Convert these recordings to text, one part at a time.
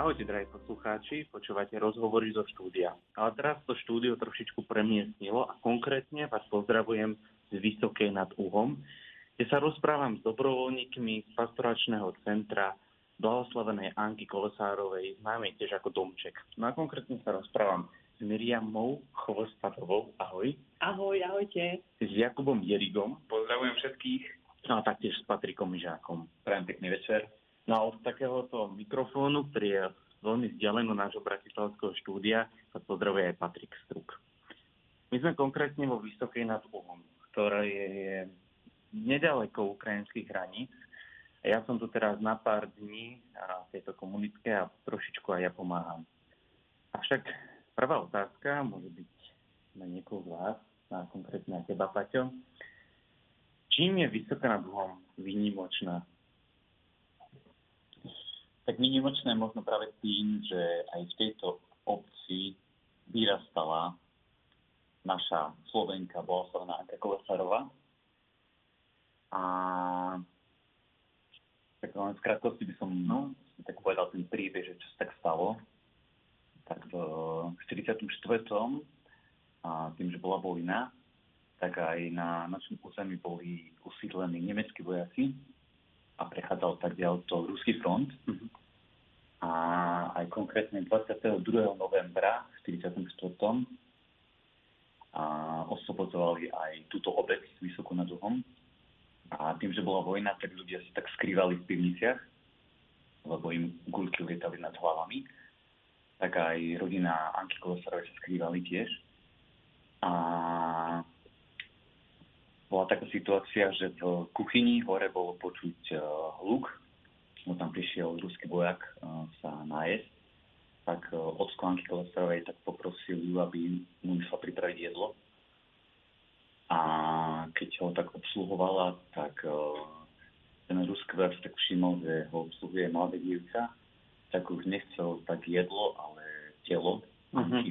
Ahojte, drahí poslucháči, počúvate rozhovory zo štúdia. Ale teraz to štúdio trošičku premiestnilo a konkrétne vás pozdravujem z Vysokej nad Uhom, kde sa rozprávam s dobrovoľníkmi z pastoračného centra blahoslavenej Anky Kolesárovej, známej tiež ako Domček. No a konkrétne sa rozprávam s Miriamou Chvostatovou. Ahoj. Ahoj, ahojte. S Jakubom Jerigom. Pozdravujem všetkých. No a taktiež s Patrikom Mižákom. Prajem pekný večer. No a od takéhoto mikrofónu, ktorý je veľmi vzdialený nášho bratislavského štúdia, sa pozdravuje aj Patrik Struk. My sme konkrétne vo Vysokej nad Uhom, ktoré je nedaleko ukrajinských hraníc. A ja som tu teraz na pár dní v tejto komunitke a trošičku aj ja pomáham. Avšak prvá otázka môže byť na niekoho z vás, na konkrétne na teba, Paťo. Čím je Vysoká nad Uhom výnimočná? Tak minimočné možno práve tým, že aj v tejto obci vyrastala naša Slovenka Bohoslavná Anka Kolesarová. A tak len v krátkosti by som no, tak povedal ten príbeh, že čo sa tak stalo. Tak v 44. A tým, že bola vojna, tak aj na našom území boli usídlení nemeckí vojaci a prechádzal tak ďalej to ruský front. Mm-hmm a aj konkrétne 22. novembra v 44. A oslobodzovali aj túto obec vysoko nad Uhom. A tým, že bola vojna, tak ľudia sa tak skrývali v pivniciach, lebo im guľky lietali nad hlavami. Tak aj rodina Anky Kolesarovej sa skrývali tiež. A bola taká situácia, že v kuchyni hore bolo počuť hluk mu tam prišiel ruský vojak uh, sa nájsť, tak uh, od sklanky kolesterovej tak poprosil ju, aby mu išla pripraviť jedlo. A keď ho tak obsluhovala, tak uh, ten ruský vojak tak všimol, že ho obsluhuje mladé dievča, tak už nechcel tak jedlo, ale telo uh-huh.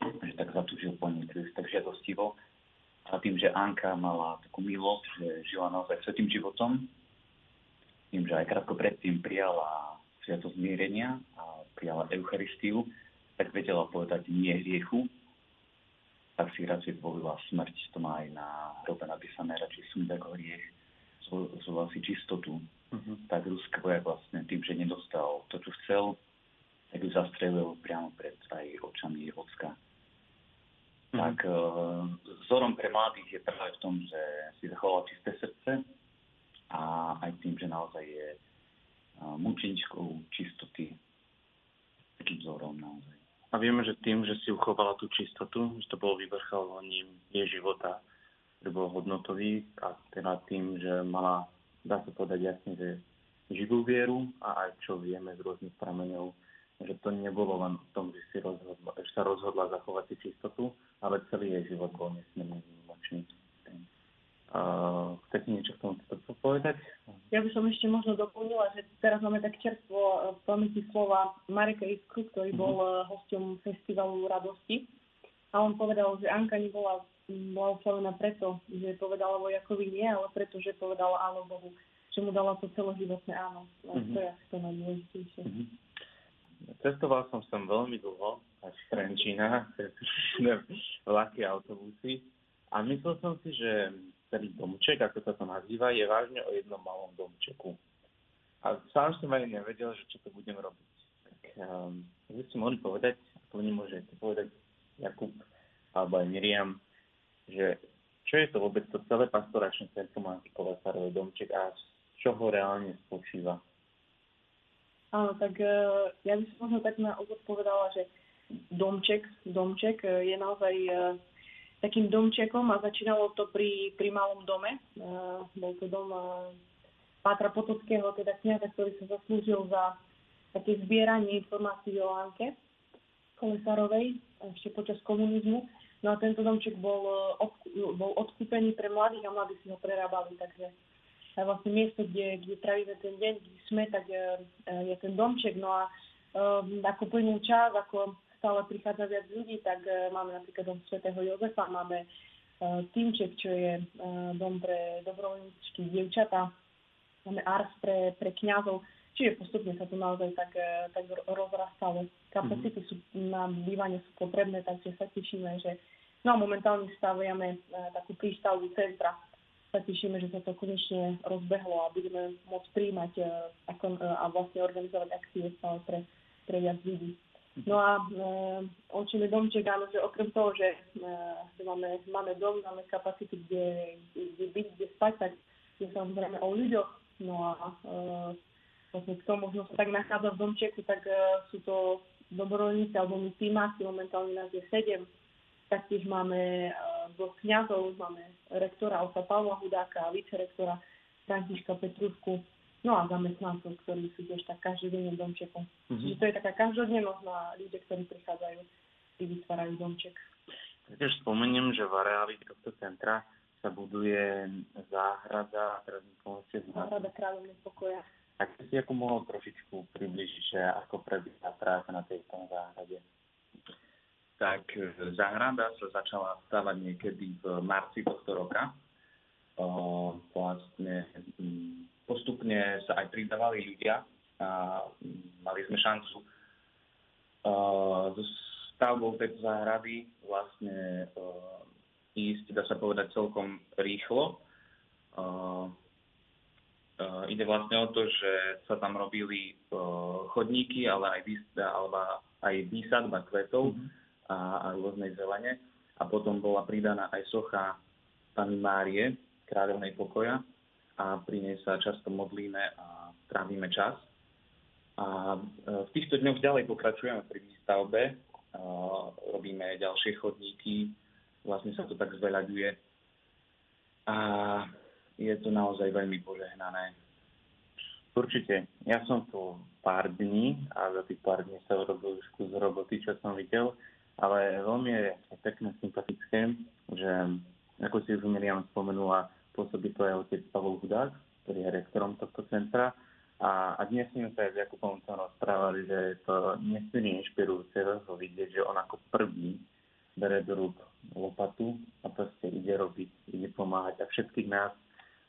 že tak zatúžil po nej tak žiadostivo. A tým, že Anka mala takú milosť, že žila naozaj svetým životom, tým, že aj krátko predtým prijala sviato zmierenia a prijala Eucharistiu, tak vedela povedať nie hriechu, tak si radšej zvolila smrť. To má aj na hrobe napísané, radšej smrť ako hriech. Zvolila si čistotu. Uh-huh. Tak ruský vojak vlastne tým, že nedostal to, čo chcel, tak ju zastrelil priamo pred aj očami jej ocka. Uh-huh. Tak e, vzorom pre mladých je práve v tom, že si zachovala čisté srdce, a aj tým, že naozaj je mučeničkou čistoty takým vzorom naozaj. A vieme, že tým, že si uchovala tú čistotu, že to bolo vyvrcholovaním jej života, že bol hodnotový a teda tým, že mala, dá sa povedať jasne, že živú vieru a aj čo vieme z rôznych prameňov, že to nebolo len v tom, že, si rozhodla, že sa rozhodla zachovať si čistotu, ale celý jej život bol nesmierne výnimočný. Uh, chcete niečo k tomu povedať? Ja by som ešte možno doplnila, že teraz máme tak čerstvo v pamäti slova Mareka Iskru, ktorý mm-hmm. bol e, hosťom festivalu Radosti. A on povedal, že Anka nebola blahoslovená preto, že povedala vojakovi nie, ale preto, že povedala áno Bohu. Že mu dala to celoživotné áno. Mm-hmm. To je asi to najdôležitejšie. Mm-hmm. Cestoval som sem veľmi dlho, až z Trenčína, vlaky autobusy. A myslel som si, že celý domček, ako sa to nazýva, je vážne o jednom malom domčeku. A sám som aj nevedel, že čo to budem robiť. Tak um, by ste mohli povedať, ako nemôžete povedať Jakub alebo aj Miriam, že čo je to vôbec to celé pastoračné centrum Antikovasárovej domček a z čoho reálne spočíva? Áno, tak uh, ja by som možno tak na úvod povedala, že domček, domček uh, je naozaj uh, takým domčekom a začínalo to pri, pri malom dome. Bol to dom Pátra Potockého, teda kniaza, ktorý sa zaslúžil za také zbieranie informácií o Anke Kolesárovej ešte počas komunizmu. No a tento domček bol, bol odkúpený pre mladých a mladí si ho prerábali, takže vlastne miesto, kde, kde trávime ten deň, kde sme, tak je, je ten domček. No a um, ako plynul čas, ako stále prichádza viac ľudí, tak e, máme napríklad dom svätého Jozefa, máme e, Týmček, čo je e, dom pre dobrovoľníčky dievčata, máme Ars pre, pre kňazov. Čiže postupne sa to naozaj tak, e, tak rozrastalo. Kapacity mm-hmm. sú na bývanie sú potrebné, takže sa tešíme, že no a momentálne staviame takú prístavbu centra. Sa tešíme, že sa to konečne rozbehlo a budeme môcť príjmať a, a vlastne organizovať akcie pre, pre viac ľudí. No a e, očíme domček, áno, že okrem toho, že e, máme, máme dom, máme kapacity, kde, kde byť, kde spať, tak je samozrejme o ľuďoch. No a e, vlastne kto možno sa tak nachádza v domčeku, tak e, sú to dobrovoľníci alebo my týmáci, momentálne nás je sedem. Taktiež máme e, dvoch kniazov, máme rektora Osa Pavla Hudáka a vicerektora Františka Petrušku No a zamestnancov, ktorí sú tiež tak každodenne domčekom. Mm-hmm. Čiže to je taká každodennosť na ľudia, ktorí prichádzajú, tí vytvárajú domček. Tiež spomeniem, že v areáli tohto centra sa buduje záhrada, teraz mi pomôžete Záhrada kráľovnej pokoja. Tak si ako mohol trošičku približiť, že ako prebieha práca na tejto záhrade? Tak e, záhrada sa začala stavať niekedy v marci tohto roka. Vlastne postupne sa aj pridávali ľudia a mali sme šancu so stavbou tejto záhrady vlastne ísť, dá sa povedať, celkom rýchlo. Ide vlastne o to, že sa tam robili chodníky, ale aj, alebo aj výsadba kvetov mm-hmm. A, a rôznej zelene. A potom bola pridaná aj socha Pany Márie, kráľovnej pokoja a pri nej sa často modlíme a trávime čas. A e, v týchto dňoch ďalej pokračujeme pri výstavbe, robíme ďalšie chodníky, vlastne sa to tak zveľaďuje a je to naozaj veľmi požehnané. Určite. Ja som tu pár dní a za tých pár dní sa urobil už kus roboty, čo som videl, ale veľmi je pekné, sympatické, že ako si už Miriam spomenula, pôsobí to aj otec Pavol Hudák, ktorý je rektorom tohto centra. A, a dnes sme sa aj s Jakubom som rozprávali, že je to nesmierne inšpirujúce ho vidieť, že on ako prvý bere do rúk lopatu a proste ide robiť, ide pomáhať a všetkých nás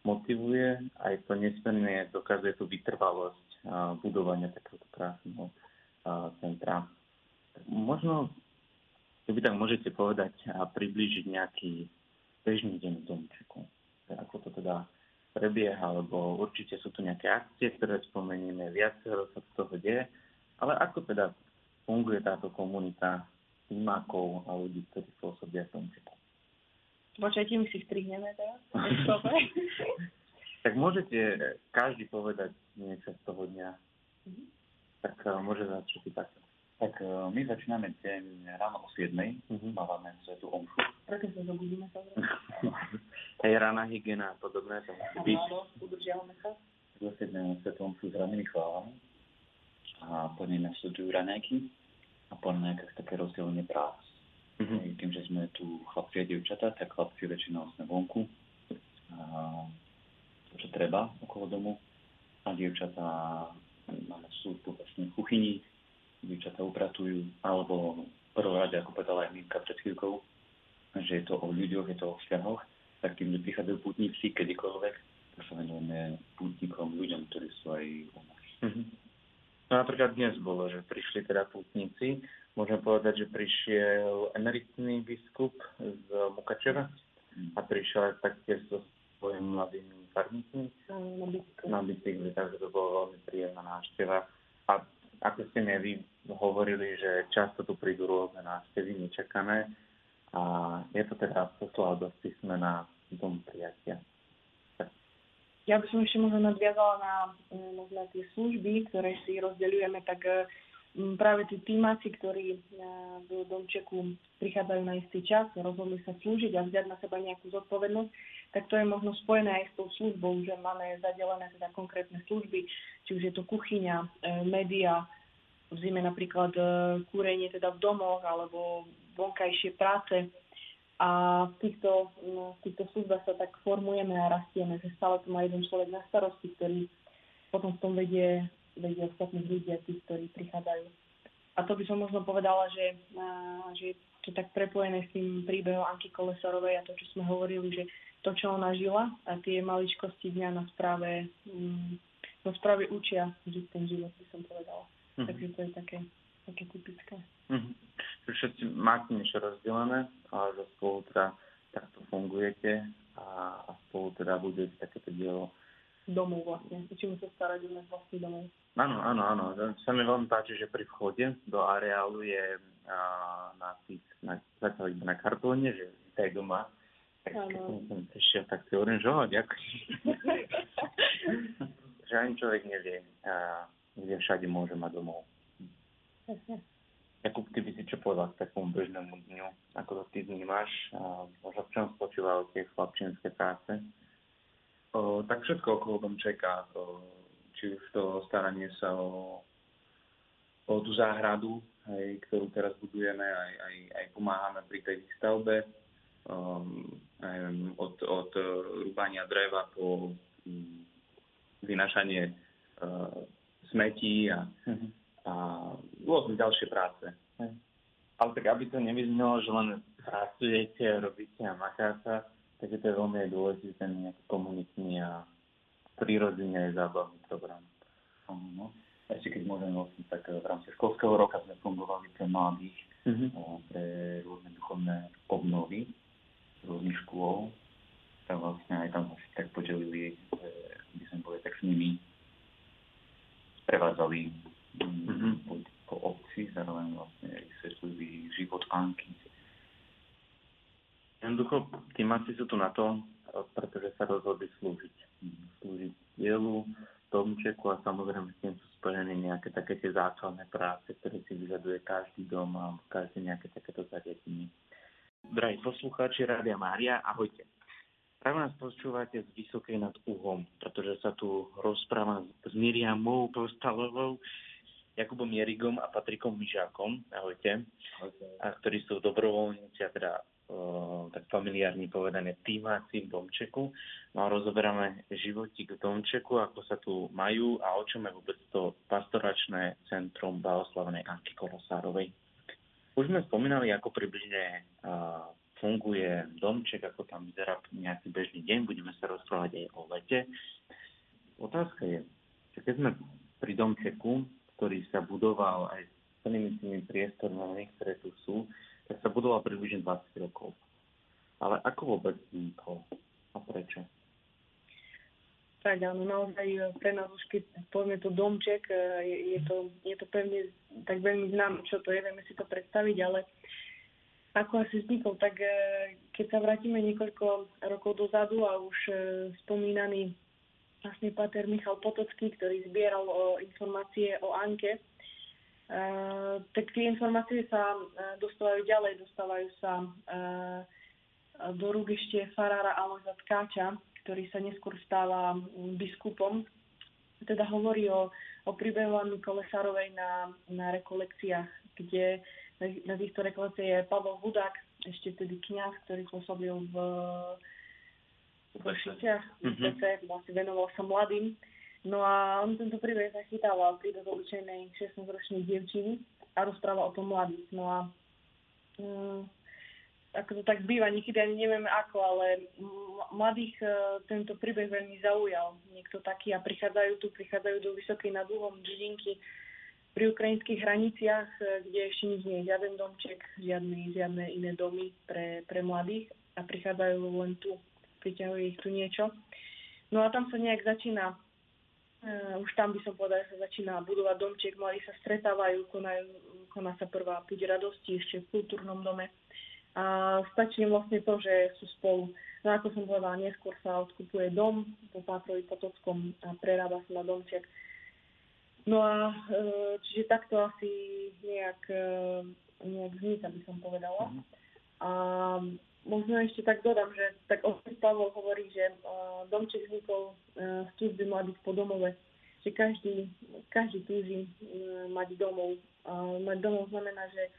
motivuje aj to nesmierne dokazuje tú vytrvalosť budovania takéhoto krásneho centra. Možno, keby tak môžete povedať a priblížiť nejaký bežný deň v domčeku ako to teda prebieha, lebo určite sú tu nejaké akcie, ktoré spomenieme, viacero sa z toho deje, ale ako teda funguje táto komunita tímakov a ľudí, ktorí pôsobia v tom Počujete, my si strihneme teraz? tak môžete každý povedať niečo z toho dňa. Mm-hmm. Tak uh, môže začať takto. Tak uh, my začíname deň ráno o 7. Mm-hmm. Svetu omšu. Prečo sa zobudíme Hej, rána hygiena a podobné to musí byť. Áno, udržiavame sa. Do 7. svetu omšu s ranými chválami. A po nej nasledujú ranejky a po ranejkách také rozdelenie prác. Mm-hmm. Tým, že sme tu chlapci a dievčatá, tak chlapci väčšinou sme vonku. A to, čo treba okolo domu. A dievčatá máme službu vlastne v kuchyni, dievčatá upratujú, alebo prvom rade, ako povedala aj Mirka pred chvíľkou, že je to o ľuďoch, je to o vzťahoch, tak tým, že prichádzajú pútnici kedykoľvek, tak sa venujeme pútnikom, ľuďom, ktorí sú aj u nás. Mm-hmm. No napríklad dnes bolo, že prišli teda pútnici. Môžem povedať, že prišiel emeritný biskup z Mukačeva mm. a prišiel taktiež so svojimi mladými farníkmi na bicykli, takže to bolo veľmi príjemná návšteva. A ako ste mi vy hovorili, že často tu prídu rôzne návštevy nečakané a je to teda posládosť sme na dom prijatia. Ja by som ešte možno nadviazala na mm, možno tie služby, ktoré si rozdeľujeme, tak mm, práve tí týmáci, ktorí do e, domčeku prichádzajú na istý čas, rozhodli sa slúžiť a vziať na seba nejakú zodpovednosť, tak to je možno spojené aj s tou službou, že máme zadelené teda konkrétne služby, či už je to kuchyňa, e, média, v zime napríklad e, kúrenie teda v domoch alebo vonkajšie práce. A v týchto, no, v týchto službách sa tak formujeme a rastieme, že stále tu má jeden človek na starosti, ktorý potom v tom vedie, vedie ostatných ľudí a tých, ktorí prichádzajú. A to by som možno povedala, že, že je to tak prepojené s tým príbehom Anky Kolesarovej a to, čo sme hovorili, že to, čo ona žila a tie maličkosti dňa nás práve mm, no správy učia žiť ten život, by som povedala. Mhm. Takže to je také, také typické. Mhm. Že všetci máte niečo rozdelené, ale že spolu teda takto fungujete a, a spolu teda budete takéto dielo. Domov vlastne. Učíme sa starať o vlastný domov. Áno, áno, áno. Sa mi veľmi páči, že pri vchode do areálu je a, nápis na, zatiaľ iba na kartóne, že vítaj doma. Keď som sem prišiel, tak si hovorím, že oh, ďakujem. že ani človek nevie, a, kde všade môže mať domov. Presne. Jakub, ty by si čo povedal k takomu bežnému dňu? Ako to ty vnímaš? A možno v čom spočívajú tie chlapčenské práce? O, tak všetko okolo domčeka, o, či už to staranie sa o, o tú záhradu, hej, ktorú teraz budujeme, aj, aj, aj pomáhame pri tej výstavbe, neviem, od, od e, rúbania dreva po um, vynašanie uh, smetí a, Mhm. a rôzne ďalšie práce. Ale tak aby to nevyznelo, že len pracujete, robíte a makáte, tak je to veľmi dôležitý ten nejaký komunitný a prírodzený aj zábavný program. Áno. Ešte keď môžem vlastne, tak v rámci školského roka sme fungovali pre mladých, a pre rôzne duchovné obnovy rôznych škôl. Tak vlastne aj tam sme si tak podelili, že by sme boli tak s nimi prevádzali mm, Mhm. po, po obci, zároveň vlastne vysvetlili život Anky. Jednoducho, tí matci sú tu na to, pretože sa rozhodli slúžiť. Slúžiť dielu, domčeku a samozrejme s tým sú spojené nejaké také tie základné práce, ktoré si vyžaduje každý dom a každé nejaké takéto zariadenie. Drahí poslucháči Rádia Mária, ahojte. Práve nás počúvate z Vysokej nad Uhom, pretože sa tu rozprávam s Miriamou Postalovou, Jakubom Jerigom a Patrikom Myžákom. Ahojte a ktorí sú dobrovoľníci a teda o, tak familiárne povedané týmáci v Domčeku. No a rozoberáme životík v Domčeku, ako sa tu majú a o čom je vôbec to pastoračné centrum Blahoslavenej Anky Kolosárovej. Už sme spomínali, ako približne funguje Domček, ako tam vyzerá nejaký bežný deň. Budeme sa rozprávať aj o lete. Otázka je, že keď sme pri Domčeku, ktorý sa budoval aj s celými tými priestormi, ktoré tu sú, tak sa budoval približne 20 rokov. Ale ako vôbec vznikol a prečo? Tak áno, naozaj pre nás už keď povieme to domček, e, je, to, je to pevne tak veľmi známe, čo to je, vieme si to predstaviť, ale ako asi vznikol, tak e, keď sa vrátime niekoľko rokov dozadu a už e, spomínaný vlastne pater Michal Potocký, ktorý zbieral o informácie o Anke, e, tak tie informácie sa e, dostávajú ďalej, dostávajú sa e, do rúk ešte farára Alojza Tkáča, ktorý sa neskôr stáva biskupom. Teda hovorí o, o príbehu Anny Kolesárovej na, na rekolekciách, kde na, týchto rekolekciách je Pavel Hudák, ešte tedy kniaz, ktorý pôsobil v v Košiciach, v Mhm. PC, vlastne venoval sa mladým. No a on tento príbeh zachytával pri do obyčajnej 16-ročnej dievčiny a rozprával o tom mladých. No a mm, ako to tak býva, niekedy ani nevieme ako, ale mladých e, tento príbeh veľmi zaujal. Niekto taký a prichádzajú tu, prichádzajú do Vysokej nad Uhom dedinky pri ukrajinských hraniciach, e, kde ešte nič nie je, žiaden domček, žiadny, žiadne iné domy pre, pre mladých a prichádzajú len tu, priťahuje ich tu niečo. No a tam sa nejak začína Uh, už tam by som povedala, že sa začína budovať domček, mladí sa stretávajú, konajú, koná sa prvá puť radosti ešte v kultúrnom dome. A stačí im vlastne to, že sú spolu. No ako som povedala, neskôr sa odkupuje dom po Pátrovi Potockom a prerába sa na domček. No a e, čiže takto asi nejak, e, nejak vzniká, by som povedala. A možno ešte tak dodám, že tak otec Pavol hovorí, že uh, domček vznikol uh, z túžby mladých po domove. Že každý, každý túži uh, mať domov. Uh, mať domov znamená, že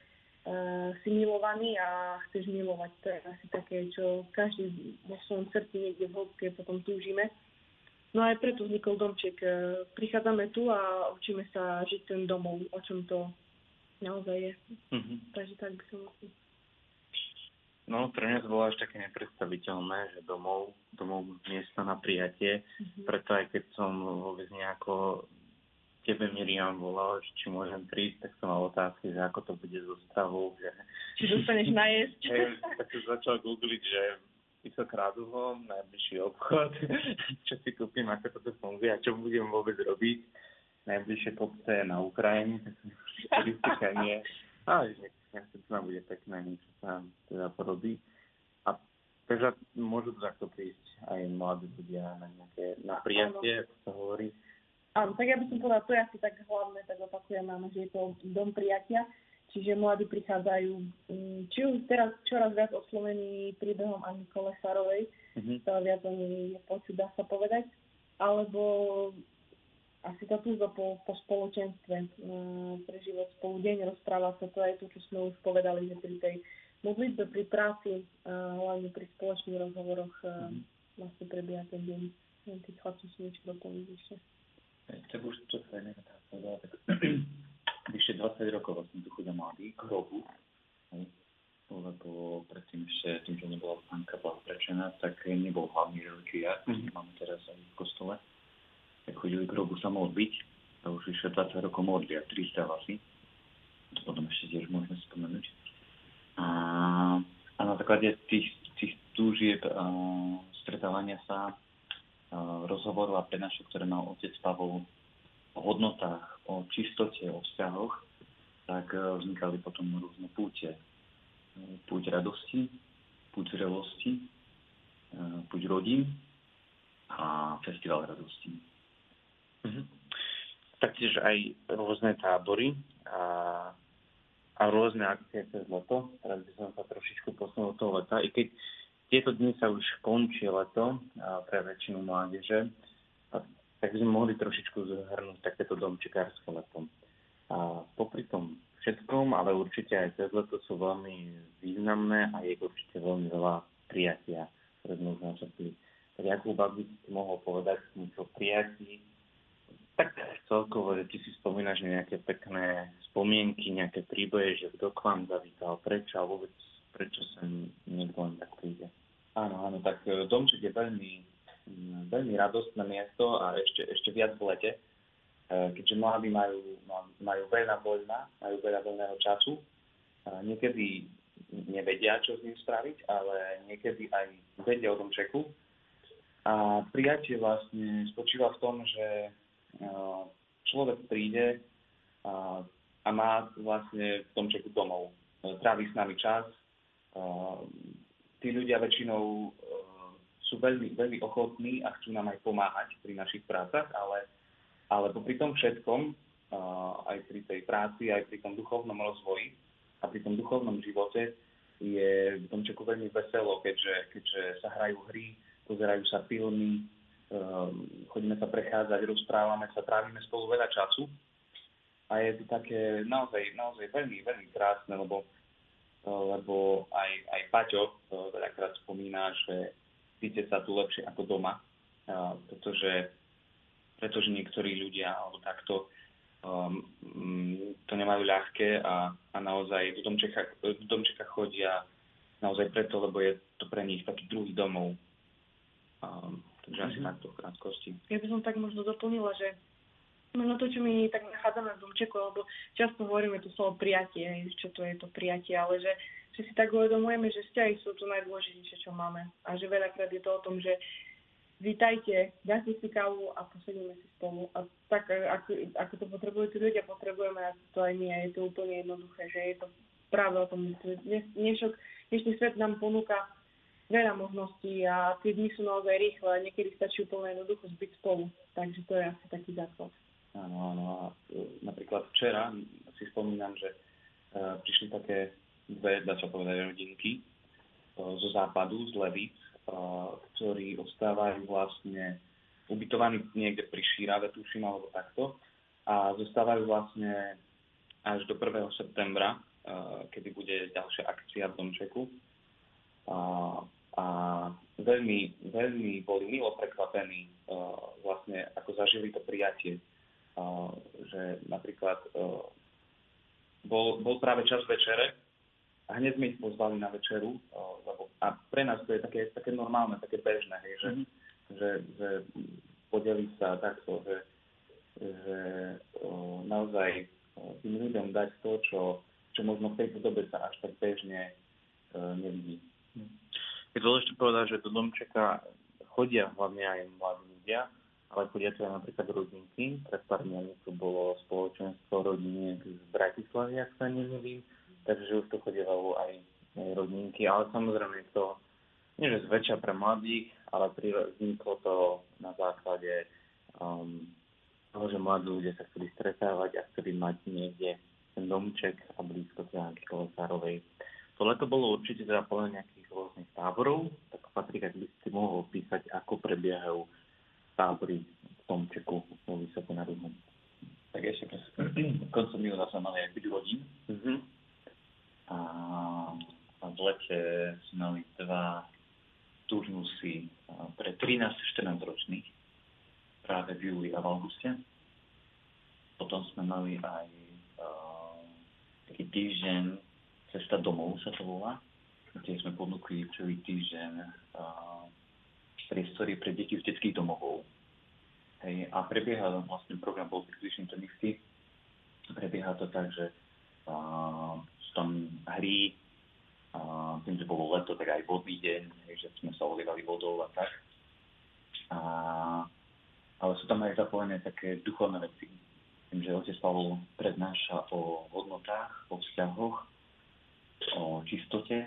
uh, si milovaný a chceš milovať. To je asi také, čo každý vo svojom srdci niekde v hĺbke potom túžime. No aj preto vznikol domček. Uh, prichádzame tu a učíme sa žiť ten domov, o čom to naozaj je. Mhm. Takže tak by som No, pre mňa to bolo až také nepredstaviteľné, že domov, domov miesta na prijatie, mm-hmm. preto aj keď som vôbec nejako tebe Miriam volal, že či môžem prísť, tak som mal otázky, že ako to bude so stavou, že... Či dostaneš najesť. tak som začal googliť, že Vysokrádovho, najbližší obchod, čo si kúpim, ako toto funguje a čo budem vôbec robiť. Najbližšie kopce na Ukrajine, turistika Ale že to tam bude pekné, niečo sa teda porobí. A takže môžu to takto prísť aj mladí ľudia na nejaké na prijatie, ako sa hovorí. Áno, tak ja by som povedala, to je asi tak hlavné, tak opakujem, áno, že je to dom prijatia Čiže mladí prichádzajú, mm, či už teraz čoraz viac oslovení príbehom Ani Kolesárovej, mm-hmm. to viac o nej je počuť, dá sa povedať, alebo asi tá túžba po, po spoločenstve, pre život spolu deň rozpráva sa to aj to, čo sme už povedali, že pri tej modlitbe, pri práci, hlavne pri spoločných rozhovoroch mm-hmm. vlastne prebieha ten deň. Tých chlapcov si niečo doplniť To už čo sa neviem, tak vyše 20 rokov vlastne tu chodia mladí k hrobu, lebo predtým ešte tým, že nebola pánka bola prečená, tak nebol hlavný relikviár, mm-hmm. máme teraz aj v kostole. Tak chodili k hrobu sa modliť, a už vyše 20 rokov modlia, 300 asi. To potom ešte tiež môžeme spomenúť. A, a na základe tých, tých túžieb uh, stretávania sa, uh, rozhovoru a prednášok, ktoré mal otec Pavol o hodnotách o čistote, o vzťahoch, tak e, vznikali potom rôzne púte. E, púť radosti, púť zrelosti, e, púť rodín a festival radosti. Mhm. Taktiež aj rôzne tábory a, a rôzne akcie cez leto. Teraz by som sa trošičku posunul toho leta. I keď tieto dni sa už končí leto pre väčšinu mládeže, tak by sme mohli trošičku zhrnúť takéto domčekárske leto. A popri tom všetkom, ale určite aj cez leto sú veľmi významné a je určite veľmi veľa prijatia, ktoré sme už načrtli. Tak Jakub, ak by si mohol povedať niečo o prijatí, tak celkovo, že ty si spomínaš nejaké pekné spomienky, nejaké príboje, že kto k vám zavítal, prečo a vôbec prečo sa niekto len tak príde. Áno, áno, tak e, domček je veľmi Mm, veľmi radostné miesto a ešte, ešte viac v lete, e, keďže mladí majú, majú veľa voľna, majú veľa voľného času. Niekedy nevedia, čo s ním spraviť, ale niekedy aj vedia o tom čeku. A prijatie vlastne spočíva v tom, že e, človek príde a, a má vlastne v tom čeku domov. E, trávi s nami čas. Tí ľudia väčšinou sú veľmi, veľmi ochotní a chcú nám aj pomáhať pri našich prácach, ale, ale popri tom všetkom, aj pri tej práci, aj pri tom duchovnom rozvoji a pri tom duchovnom živote je v Domčeku veľmi veselo, keďže, keďže sa hrajú hry, pozerajú sa filmy, chodíme sa prechádzať, rozprávame sa, trávime spolu veľa času. A je to také naozaj, naozaj veľmi, veľmi krásne, lebo, lebo aj, aj Paťo veľakrát spomína, že cíte sa tu lepšie ako doma, pretože, pretože niektorí ľudia alebo takto um, to nemajú ľahké a, a naozaj v domčekách, v domčekách chodia naozaj preto, lebo je to pre nich taký druhý domov. Um, takže mm-hmm. asi mhm. takto v krátkosti. Ja by som tak možno doplnila, že možno to, čo my tak nachádzame v domčeku, lebo často hovoríme tu slovo prijatie, čo to je to prijatie, ale že že si tak uvedomujeme, že vzťahy sú to najdôležitejšie, čo máme. A že veľakrát je to o tom, že vítajte, dajte si kávu a posedíme si spolu. A tak, ako, ako to potrebujú tí ľudia, potrebujeme a to aj my. A je to úplne jednoduché, že je to práve o tom. Dnešok, dnešný svet nám ponúka veľa možností a tie dni sú naozaj rýchle niekedy stačí úplne jednoducho zbyť spolu. Takže to je asi taký základ. Áno, áno. A e, napríklad včera si spomínam, že uh, prišli také dve, dá sa povedať, rodinky e, zo západu, z Levic, e, ktorí ostávajú vlastne ubytovaní niekde pri Šírave, tuším, alebo takto. A zostávajú vlastne až do 1. septembra, e, kedy bude ďalšia akcia v Domčeku. A, a veľmi, veľmi boli milo prekvapení vlastne, ako zažili to prijatie. Že napríklad bol, bol práve čas večere a hneď sme ich pozvali na večeru, o, lebo, a pre nás to je také, také normálne, také bežné, hej, že, mm-hmm. že, že podeliť sa takto, že, že o, naozaj tým ľuďom dať to, čo, čo možno v tejto dobe sa až tak bežne nevidí. Je dôležité povedať, že do domčeka chodia hlavne aj mladí ľudia, ale chodia napríklad rodinky. Pred pár dňami tu bolo spoločenstvo rodiniek z Bratislavy, ak sa nemýlim, takže už tu chodievalo aj, aj rodinky, ale samozrejme to nie že zväčša pre mladých, ale vzniklo to na základe um, toho, že mladí ľudia sa chceli stretávať a chceli mať niekde ten domček a blízko Janky Kolesárovej. To leto bolo určite teda plné nejakých rôznych táborov, tak Patrik, ak by si mohol písať, ako prebiehajú tábory v Tomčeku vo Vysoko na Rudnom. Tak ešte koncom júna sme mali aj 5 rodín. Mm-hmm. A, a v lete sme mali dva turnusy pre 13-14 ročných práve v júli a v auguste. Potom sme mali aj uh, taký týždeň Cesta domov sa to volá, kde sme ponúkli celý týždeň uh, priestory pre deti v detských domovov. Hej, a prebieha vlastne program bol približne ten istý. Prebieha to tak, že uh, sú tam hry, uh, tým, že bolo leto, tak aj vodný deň, hej, že sme sa olievali vodou a tak. A, ale sú tam aj zapojené také duchovné veci. Tým, že otec Pavol prednáša o hodnotách, o vzťahoch, o čistote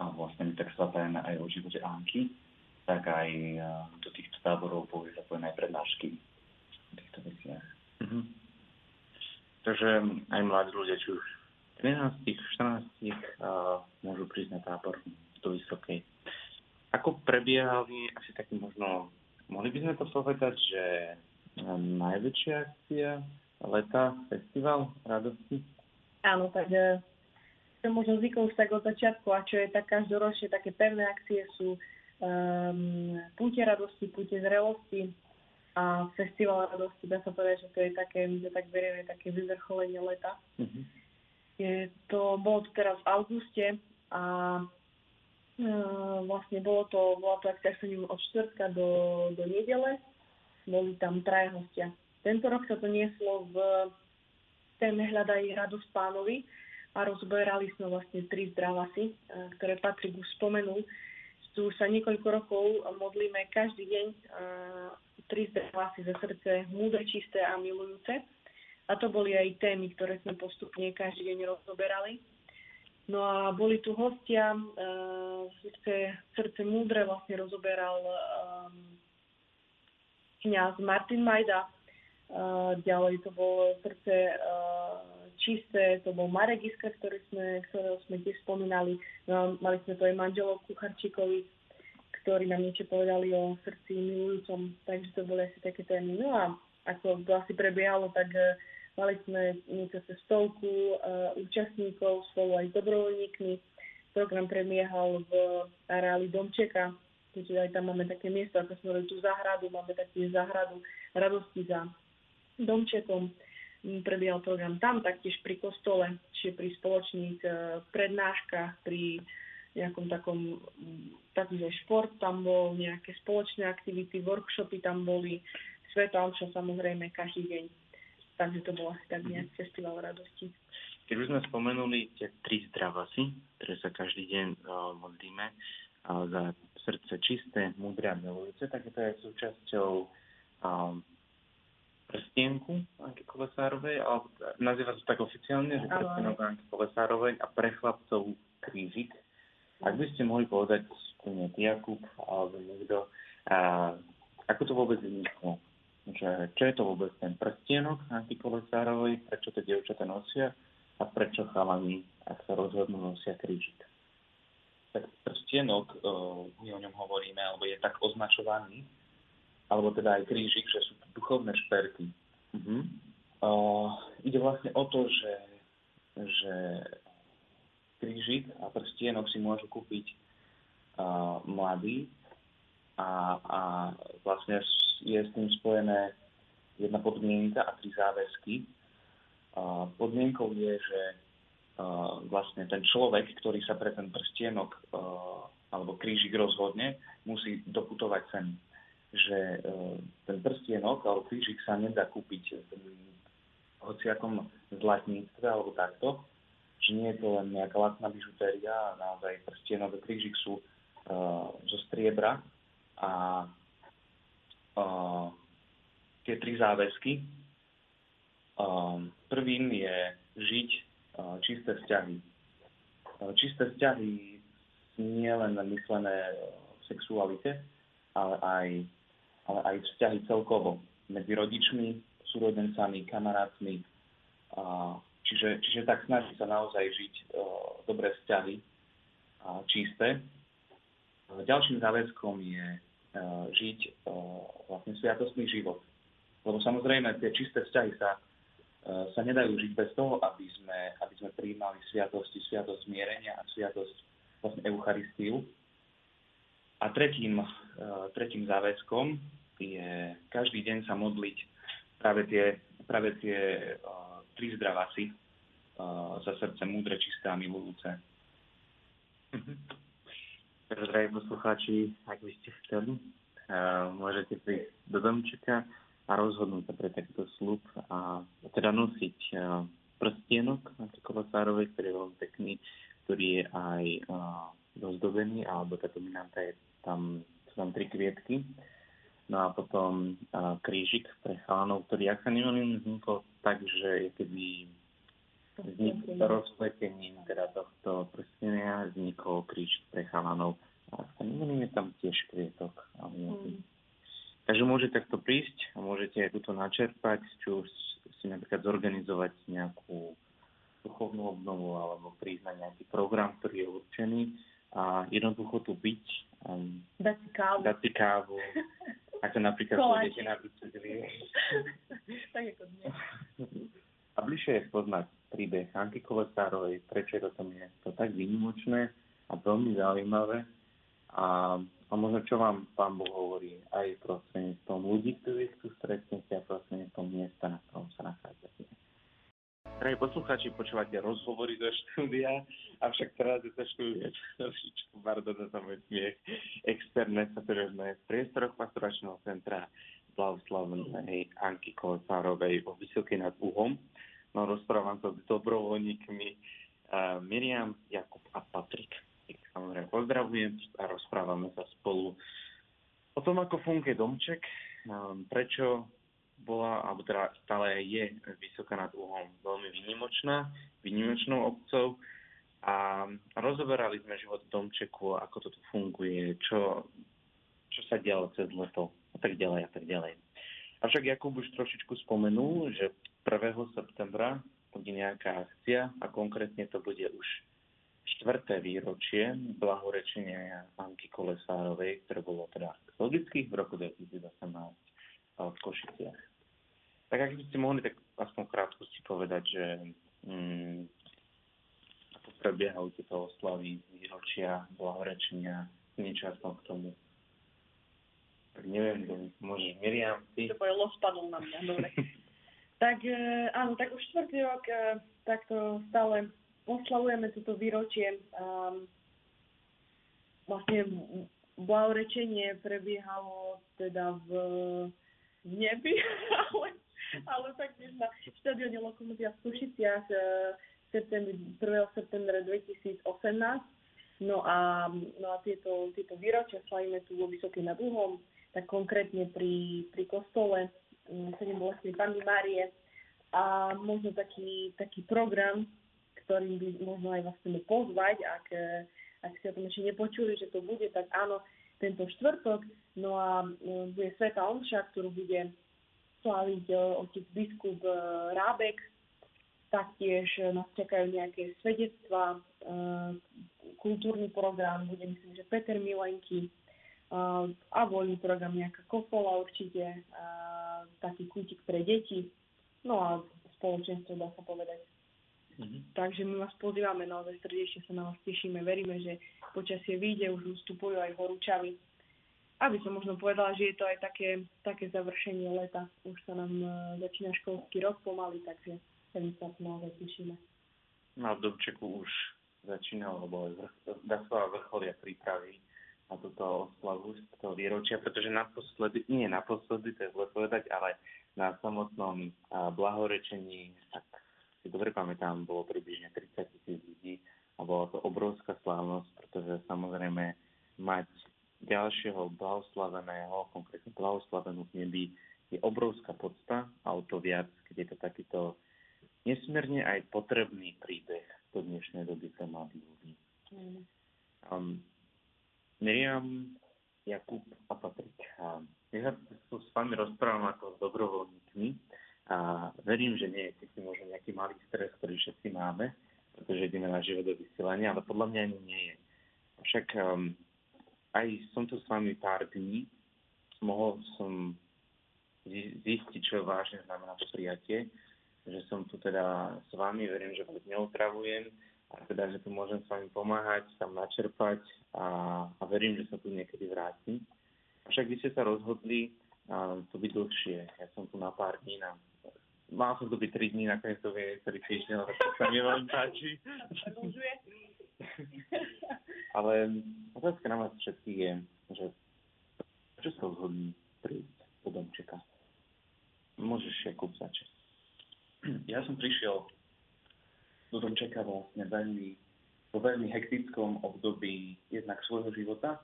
a vlastne tak zapojené aj o živote Anky, tak aj do týchto táborov boli zapojené aj prednášky v týchto veciach. Mm-hmm. Takže aj mladí ľudia, či už 13, 14 uh, môžu prísť na tábor do Vysokej. Ako prebiehali asi taký možno, mohli by sme to povedať, že najväčšia akcia leta, festival radosti? Áno, tak čo možno zvykol už tak od začiatku a čo je tak každoročne také pevné akcie sú um, púte radosti, púte zrelosti a festival radosti. Dá sa povedať, že to je také, my to tak berieme, také vyvrcholenie leta. Mm-hmm. Je to, bolo to teraz v auguste a uh, vlastne bolo to, bola to akcia od čtvrtka do, do nedele. Boli tam traje hostia. Tento rok sa to nieslo v téme Hľadaj radosť pánovi, a rozberali sme vlastne tri zdravasy, e, ktoré Patrik už spomenul. Tu sa niekoľko rokov modlíme každý deň e, tri zdravasy za srdce múdre, čisté a milujúce. A to boli aj témy, ktoré sme postupne každý deň rozoberali. No a boli tu hostia, srdce, srdce múdre vlastne rozoberal um, kniaz Martin Majda, ďalej to bolo srdce uh, čisté, to bol Marek Iska, ktorý sme, ktorého sme tiež spomínali. No, mali sme to aj manželov Kucharčíkovi, ktorí nám niečo povedali o srdci milujúcom, takže to boli asi také témy. No a ako to asi prebiehalo, tak uh, mali sme niečo cez stovku uh, účastníkov spolu aj dobrovoľníkmi. Program prebiehal v areáli Domčeka, keďže aj tam máme také miesto, ako sme tú záhradu, máme takú záhradu radosti za Domčekom prebiehal program tam, taktiež pri kostole, čiže pri spoločných e, prednáškach, pri nejakom takom, taký šport tam bol, nejaké spoločné aktivity, workshopy tam boli, Sveta Omša samozrejme každý deň. Takže to bol asi tak mhm. nejak festival radosti. Keď už sme spomenuli tie tri zdravasy, ktoré sa každý deň uh, modlíme za srdce čisté, múdre a milujúce, tak je to aj súčasťou um, prstienku Anky Kolesárovej, alebo nazýva sa tak oficiálne, že prstienok Anky Kolesárovej a pre chlapcov krížik. Ak by ste mohli povedať, spomínať Jakub alebo niekto, a ako to vôbec vzniklo? Že, čo je to vôbec ten prstienok Anky Kolesárovej, prečo to dievčatá nosia a prečo chalani, ak sa rozhodnú, nosia krížik? Tak prstienok, my o ňom hovoríme, alebo je tak označovaný, alebo teda aj krížik, že sú duchovné šperky. Uh-huh. Uh, ide vlastne o to, že, že krížik a prstienok si môžu kúpiť uh, mladí a, a vlastne je s tým spojené jedna podmienka a tri záväzky. Uh, podmienkou je, že vlastne ten človek, ktorý sa pre ten prstienok alebo krížik rozhodne, musí doputovať sem. Že ten prstienok alebo krížik sa nedá kúpiť v hociakom zlatníctve alebo takto, že nie je to len nejaká lacná bižutéria, naozaj prstienok a krížik sú zo striebra a tie tri záväzky. Prvým je žiť čisté vzťahy. Čisté vzťahy nie len myslené v sexualite, ale aj, ale aj vzťahy celkovo medzi rodičmi, súrodencami, kamarátmi. Čiže, čiže tak snaží sa naozaj žiť dobré vzťahy, čisté. Ďalším záväzkom je žiť vlastne sviatostný život lebo samozrejme tie čisté vzťahy sa, e, sa nedajú žiť bez toho, aby sme, aby sme prijímali sviatosti, sviatosť zmierenia a sviatosť vlastne Eucharistiu. A tretím, e, tretím záväzkom je každý deň sa modliť práve tie, práve tie uh, tri zdravasy uh, za srdce múdre, čisté a milujúce. Mhm. Takže, poslucháči, ak by ste chceli, uh, môžete prísť do domčeka, a rozhodnúť sa pre takýto slub a teda nosiť e, prstienok Kovasárovej, ktorý je veľmi pekný, ktorý je aj uh, dozdobený, alebo tá dominanta je tam, sú tam tri kvietky. No a potom uh, krížik pre chalanov, ktorý, ak sa nemýlim, vznikol tak, že je keby vznik rozpletením teda tohto prstenia vznikol krížik pre chalanov. A ak sa nemýlim, je tam tiež kvietok. Mm. Takže môžete takto prísť a môžete aj túto načerpať, či už si napríklad zorganizovať nejakú duchovnú obnovu alebo na nejaký program, ktorý je určený a jednoducho tu byť. Um, dať si kávu. Dať si kávu. Ako napríklad pôjdete na bicykli. tak ako dnes. A bližšie je spoznať príbeh Anky Kolesárovej, prečo to tam je to tak výnimočné a veľmi zaujímavé. A a možno čo vám Pán Boh hovorí aj prostredníctvom ľudí, ktorých tu stretnete a prostredníctvom miesta, na ktorom sa nachádzate. Drahí poslucháči, počúvate rozhovory do štúdia, avšak teraz je to štúdia trošičku, pardon za môj smiech, externé, sme v priestoroch pastoračného centra Blavoslavnej Anky Kolesárovej o Vysokej nad Uhom. No rozprávam sa s dobrovoľníkmi uh, Miriam, Jakub a Patrik samozrejme pozdravujem a rozprávame sa spolu o tom, ako funguje domček, prečo bola, alebo teda stále je vysoká nad uhom veľmi výnimočná, výnimočnou obcov a rozoberali sme život v domčeku, ako to tu funguje, čo, čo sa dialo cez leto a tak ďalej a tak ďalej. Avšak Jakub už trošičku spomenul, že 1. septembra bude nejaká akcia a konkrétne to bude už štvrté výročie blahorečenia Anky Kolesárovej, ktoré bolo teda logicky v roku 2018 v Košiciach. Tak ak by ste mohli tak aspoň krátkosti povedať, že mm, ako prebiehajú tieto oslavy, výročia, blahorečenia, niečo aspoň k tomu. Tak neviem, kto môžeš, Miriam, ty? To povedal, spadol na mňa, dobre. tak e, áno, tak už štvrtý rok e, takto stále oslavujeme toto výročie. Um, vlastne blahorečenie prebiehalo teda v, v nebi, ale, ale taktiež na štadióne Lokomotia v Sušiciach uh, 1. septembra 2018. No a, no a tieto, tieto výročia slavíme tu vo Vysokej nad Uhom, tak konkrétne pri, pri kostole 7 bolestnej Panny Márie a možno taký, taký program, ktorým by možno aj vás chceme pozvať, ak, ak ste o tom ešte nepočuli, že to bude, tak áno, tento štvrtok. No a e, bude Sveta Omša, ktorú bude sláviť e, otec biskup e, Rábek. Taktiež nás čakajú nejaké svedectvá, kultúrny program, bude myslím, že Peter Milenky, a voľný program, nejaká kofola určite, taký kútik pre deti, no a spoločenstvo dá sa povedať. Mm-hmm. Takže my vás pozývame naozaj srdečne sa na vás tešíme. Veríme, že počasie vyjde, už vstupujú aj horúčavy. Aby som možno povedala, že je to aj také, také završenie leta. Už sa nám uh, začína školský rok pomaly, takže my sa naozaj tešíme. No v Domčeku už začínal, alebo Daslava vrcholia prípravy na túto oslavu z toho výročia, pretože naposledy, nie naposledy, to je zle povedať, ale na samotnom blahorečení, tak si dobre pamätám, bolo približne 30 tisíc ľudí a bola to obrovská slávnosť, pretože samozrejme mať ďalšieho blahoslaveného, konkrétne blahoslavenú v nebi, je obrovská podsta a o to viac, keď je to takýto nesmierne aj potrebný príbeh do dnešnej doby pre mladých ľudí. Mm. Um, Miriam, Jakub a Patrik. Ja sa s vami rozprávam ako s dobrovoľníkmi a verím, že nie je si možno nejaký malý stres, ktorý všetci máme, pretože ideme na život do vysielania, ale podľa mňa ani nie je. Však um, aj som tu s vami pár dní, mohol som zistiť, čo vážne znamená to prijatie, že som tu teda s vami, verím, že vás neutravujem, a teda, že tu môžem s vami pomáhať, tam načerpať a, a verím, že sa tu niekedy vrátim. Však vy ste sa rozhodli a, tu byť dlhšie. Ja som tu na pár dní, na, mal som tu byť 3 dní, nakoniec to vie celý týždeň, ale to sa mi veľmi páči. ale otázka na vás všetkých je, že prečo sa rozhodli prísť do domčeka? Môžeš, Jakub, začať. Ja som prišiel to som čaká vlastne veľmi, vo veľmi hektickom období jednak svojho života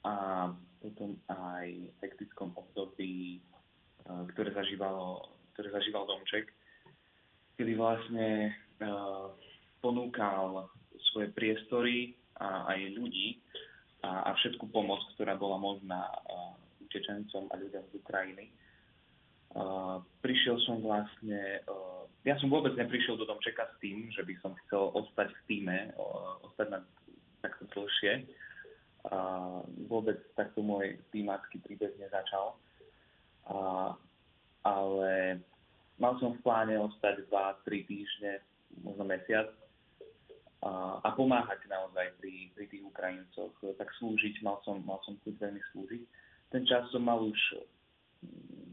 a potom aj hektickom období, ktoré, zažívalo, ktoré zažíval Domček, kedy vlastne uh, ponúkal svoje priestory a aj ľudí a, a všetku pomoc, ktorá bola možná uh, utečencom a ľuďom z Ukrajiny. Uh, prišiel som vlastne uh, ja som vôbec neprišiel do Domčeka s tým, že by som chcel ostať v týme, ostať na takto dlhšie. A vôbec takto môj týmacký príbeh nezačal. A, ale mal som v pláne ostať 2-3 týždne, možno mesiac a, pomáhať naozaj pri, pri tých Ukrajincoch. Tak slúžiť, mal som, mal som chuť veľmi slúžiť. Ten čas som mal už,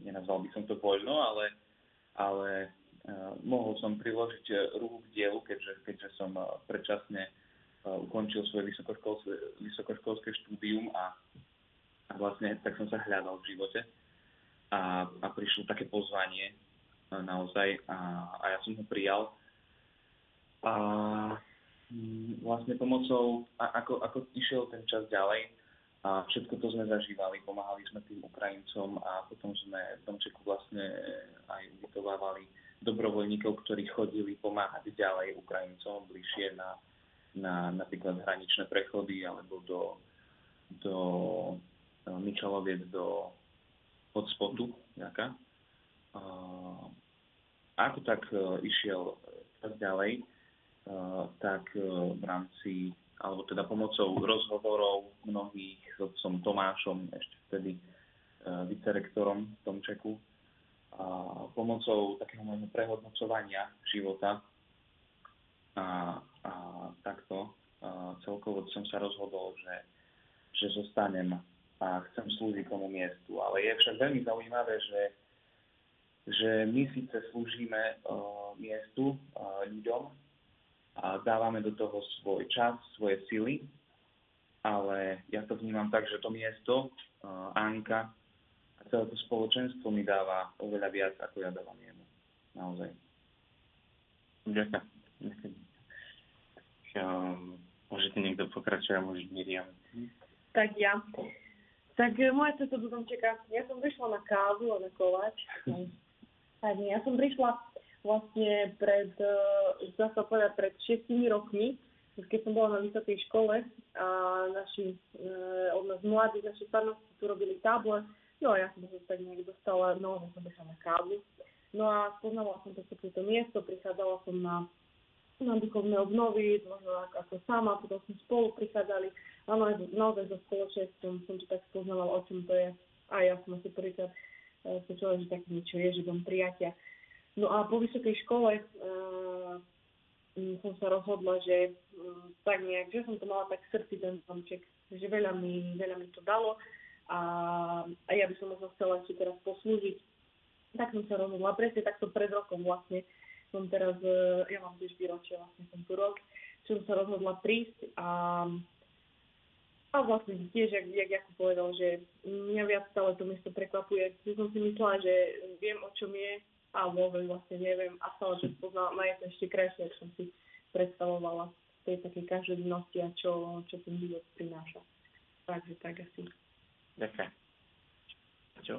nenazval by som to voľno, ale, ale Eh, mohol som priložiť ruku k dielu, keďže, keďže som eh, predčasne ukončil svoje vysokoškolské, vysokoškolské štúdium a, a vlastne tak som sa hľadal v živote. A, a prišlo také pozvanie naozaj a, a ja som ho prijal. A mm, vlastne pomocou, ako, ako išiel ten čas ďalej, a všetko to sme zažívali, pomáhali sme tým Ukrajincom a potom sme v Domčeku vlastne aj ubytovávali dobrovoľníkov, ktorí chodili pomáhať ďalej Ukrajincom bližšie na, na napríklad hraničné prechody alebo do, do Mičaloviec, do hotspotu nejaká. A ako tak uh, išiel tak ďalej, tak uh, v rámci, alebo teda pomocou rozhovorov mnohých s otcom Tomášom, ešte vtedy vicerektorom Tomčeku, a pomocou takého môjho prehodnocovania života a, a takto a celkovo som sa rozhodol, že, že zostanem a chcem slúžiť tomu miestu. Ale je však veľmi zaujímavé, že, že my síce slúžime uh, miestu, uh, ľuďom a dávame do toho svoj čas, svoje sily, ale ja to vnímam tak, že to miesto, uh, Anka, celé to spoločenstvo mi dáva oveľa viac, ako ja dávam jemu. Naozaj. Ďakujem. Um, môžete niekto pokračovať, môže Miriam. Tak ja. Tak e, moja cesta do Domčeka, ja som prišla na kávu a na koláč. Nie, ja som prišla vlastne pred, zdá e, sa povedať, pred šestimi rokmi, keď som bola na vysokej škole a naši, e, od nás mladí, naši farnosti tu robili tábor No ja som sa tak nejak dostala, no že som prišla na kávu. No a spoznala som to to miesto, prichádzala som na, na duchovné obnovy, možno ako, sama, potom sme spolu prichádzali. Áno, naozaj so spoločenstvom som to tak spoznala, o čom to je. A ja som asi prvýkrát počula, že také niečo je, že dom prijatia. No a po vysokej škole uh, som sa rozhodla, že um, tak nejak, že som to mala tak srdci ten domček, že veľa mi, veľa mi to dalo a, a ja by som možno chcela ešte teraz poslúžiť. Tak som sa rozhodla, presne takto pred rokom vlastne som teraz, e, ja mám tiež výročie, vlastne som tu rok, som sa rozhodla prísť a a vlastne tiež, jak, jak Jakub povedal, že mňa viac stále to miesto prekvapuje. Ja som si myslela, že viem, o čom je, a vôbec vlastne neviem. A stále to poznala, na je ešte krajšie, ako som si predstavovala tej takej každodennosti a čo, čo ten život prináša. Takže tak asi. Ďakujem. Čo?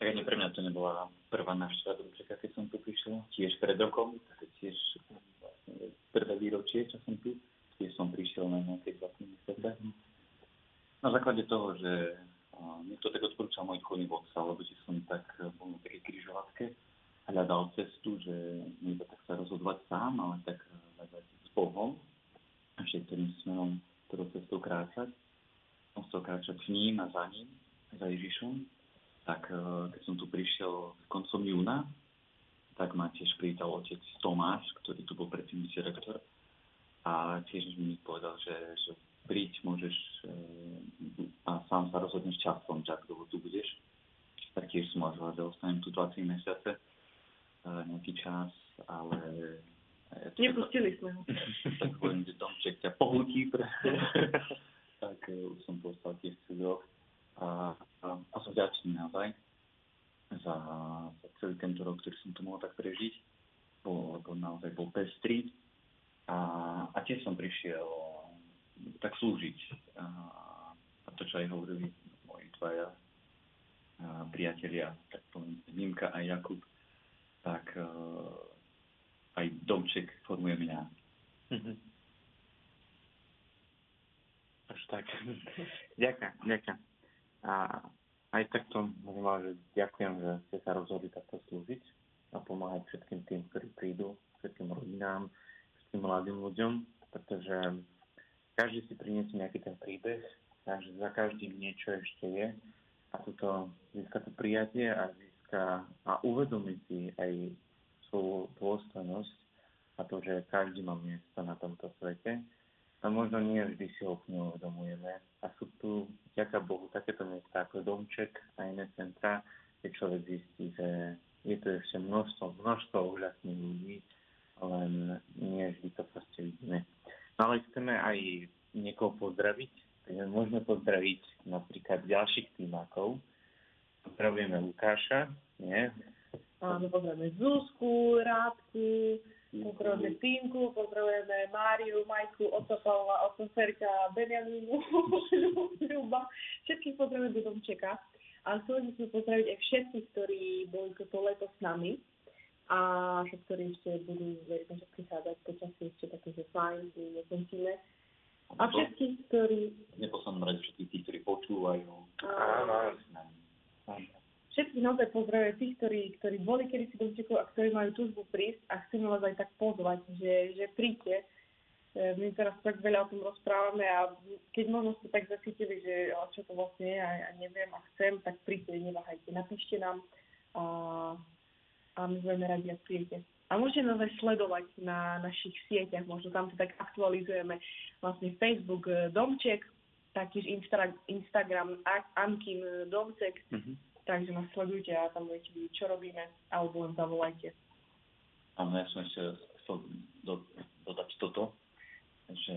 Tak ani pre mňa to nebola prvá návšteva do Čeka, keď som tu prišiel. Tiež pred rokom, tak tiež vlastne prvé výročie, čo som tu. Tiež som prišiel na nejaké 20 mesiace. Na základe toho, že mi to tak odporúčal môj duchovný vodca, lebo som tak bol na také križovatke, hľadal cestu, že nie to tak sa rozhodovať sám, ale tak hľadať s Bohom, ešte ktorým smerom, ktorou cestou kráčať. Som chcel kráčať s ním a za ním, za Ježišom. Tak keď som tu prišiel koncom júna, tak ma tiež privítal otec Tomáš, ktorý tu bol predtým direktor. A tiež mi povedal, že, že príď, môžeš e, a sám sa rozhodneš časom, že ak dlho tu budeš. Tak tiež som uvažoval, že ostanem tu 20 mesiace, nejaký čas, ale... E, Nepustili sme ho. tak poviem, že domček ťa pohltí proste. tak už som postal tiež celý rok. A, a, a som vďačný naozaj za, za celý tento rok, ktorý som tu mohol tak prežiť. Bol, lebo naozaj bol pestrý. A, a tiež som prišiel tak slúžiť. A, a to, čo aj hovorili moji dvaja priatelia, tak poviem, Mimka a Jakub, tak uh, aj domček formuje mňa. Mm-hmm. Až tak. ďakujem, ďakujem. A aj takto môžem že ďakujem, že ste sa rozhodli takto slúžiť a pomáhať všetkým tým, ktorí prídu, všetkým rodinám, všetkým mladým ľuďom, pretože každý si priniesie nejaký ten príbeh, takže za každým niečo ešte je a toto získa to prijatie a získa a uvedomí si aj svoju dôstojnosť a to, že každý má miesto na tomto svete. A možno nie vždy si ho úplne uvedomujeme. A sú tu, ďaká Bohu, takéto miesta ako Domček a iné centra, kde človek zistí, že je tu ešte množstvo, množstvo úžasných ľudí, len nie vždy to proste vidíme. No ale chceme aj niekoho pozdraviť, takže môžeme pozdraviť napríklad ďalších týmakov. Pozdravujeme Lukáša, nie? Áno, pozdravujeme Zuzku, Rádku, pozdravujeme Tínku, pozdravujeme Máriu, Majku, Oca Pavla, Oca Ferka, Benjamínu, Ľuba. Všetkých pozdravujeme do domčeka. A chceli by sme pozdraviť aj všetkých, ktorí boli toto leto s nami a ktorí ešte budú, verím, že prichádzať počasie ešte také, že fajn, nekončíme. A všetci, ktorí... Neposlednom rade všetkých tých, ktorí počúvajú. Áno, Všetkých naozaj pozdravujem tých, ktorí, ktorí boli kedysi do Čechov a ktorí majú túžbu prísť a chceme vás aj tak pozvať, že, že príďte. E, my teraz tak veľa o tom rozprávame a keď možno ste tak zacítili, že čo to vlastne je a, a neviem a chcem, tak príďte, neváhajte, napíšte nám a a my budeme radi, ak príjete. A môžete nás aj sledovať na našich sieťach, možno tam to tak aktualizujeme. Vlastne Facebook eh, Domček, taktiež Insta- Instagram Ankin eh, Domček, mm-hmm. takže nás sledujte a tam budete vidieť, čo robíme, alebo len zavolajte. Áno, ja som ešte chcel do, dodať toto, že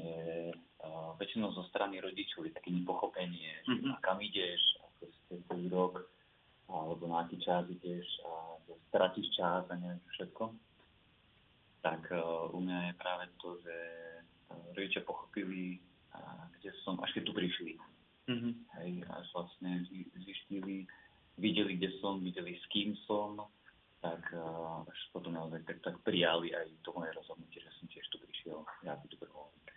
uh, väčšinou zo strany rodičov je také nepochopenie, mm-hmm. že kam ideš, ako ste celý rok, alebo na aký čas ideš a stratíš čas a neviem všetko, tak uh, u mňa je práve to, že uh, rodičia pochopili, kde som, až keď tu prišli. Mm-hmm. Hej, až vlastne zistili, videli, kde som, videli, s kým som, tak uh, až potom naozaj tak, tak prijali aj to moje rozhodnutie, že som tiež tu prišiel, ja tu dobrovoľník.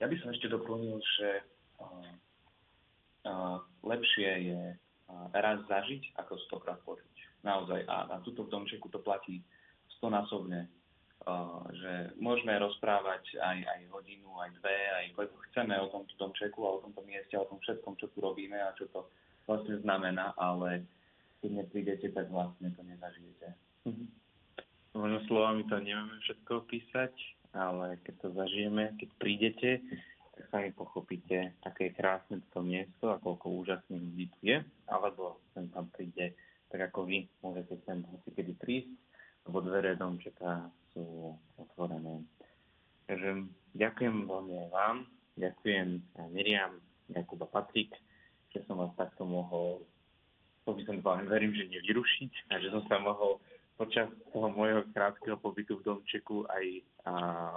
Ja by som ešte doplnil, že uh, uh, lepšie je raz zažiť, ako stokrát počuť. Naozaj. A, a tuto v domčeku to platí stonásobne. Uh, že môžeme rozprávať aj, aj hodinu, aj dve, aj koľko chceme o tomto domčeku a o tomto mieste, o tom všetkom, čo tu robíme a čo to vlastne znamená, ale keď neprídete, tak vlastne to nezažijete. Mm-hmm. Možno slovami to nevieme všetko písať, ale keď to zažijeme, keď prídete, tak sami pochopíte, aké je krásne to miesto a koľko úžasných ľudí tu je, alebo sem tam príde, tak ako vy môžete sem kedy prísť lebo dvere domčeka sú otvorené. Takže ďakujem veľmi aj vám, ďakujem Miriam, Jakub a Patrik, že som vás takto mohol, to by som povedal, verím, že nevyrušiť a že som sa mohol počas toho môjho krátkeho pobytu v domčeku aj a,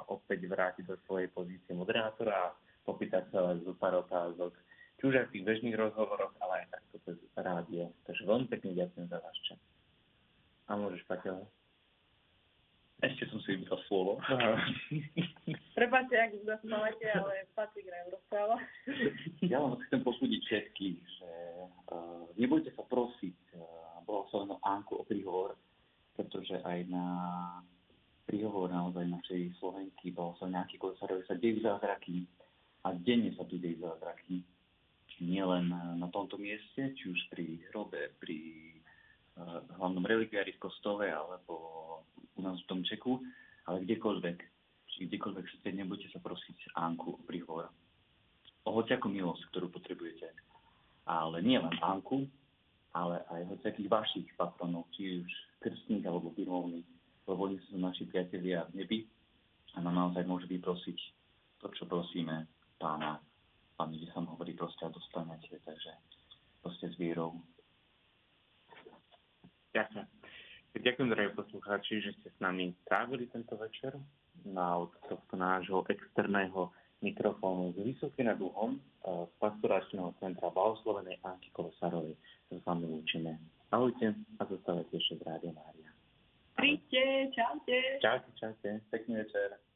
opäť vrátiť do svojej pozície moderátora a popýtať sa vás zo pár otázok, či už aj v tých bežných rozhovoroch, ale aj takto cez rádio. Takže veľmi pekne ďakujem za váš čas. A môžeš, Paťo? Ešte som si vybral slovo. Prepáčte, ak zaspávate, ale Patrik nám rozpráva. Ja vám chcem posúdiť všetkých, že uh, nebojte sa prosiť uh, bolo len Anku o príhovor, pretože aj na príhovor naozaj našej Slovenky bol sa nejaký komisárovi sa dejú zázraky a denne sa tu dejú zázraky. Nielen na tomto mieste, či už pri hrobe, pri uh, hlavnom relikviári v kostole alebo u nás v domčeku, ale kdekoľvek. Či kdekoľvek chcete, nebudete sa prosiť Anku o príhovor. O hociakú milosť, ktorú potrebujete. Ale nie len Anku, ale aj hociakých vašich patronov, či už krstných alebo birmovných, lebo oni sú naši priatelia v nebi a nám naozaj môže vyprosiť to, čo prosíme pána. Pán kde sa hovorí proste a dostanete, takže proste s vierou. Ďakujem. Ďakujem, drahí poslucháči, že ste s nami trávili tento večer na od tohto nášho externého mikrofónu z Vysoký nad Uhom z pastoračného centra Blahoslovenej Anky Kolosarovej sa s vami lúčime. Ahojte a zostávajte ešte v Rádio Mária. Príďte, čaute. Čaute, čaute. Pekný večer.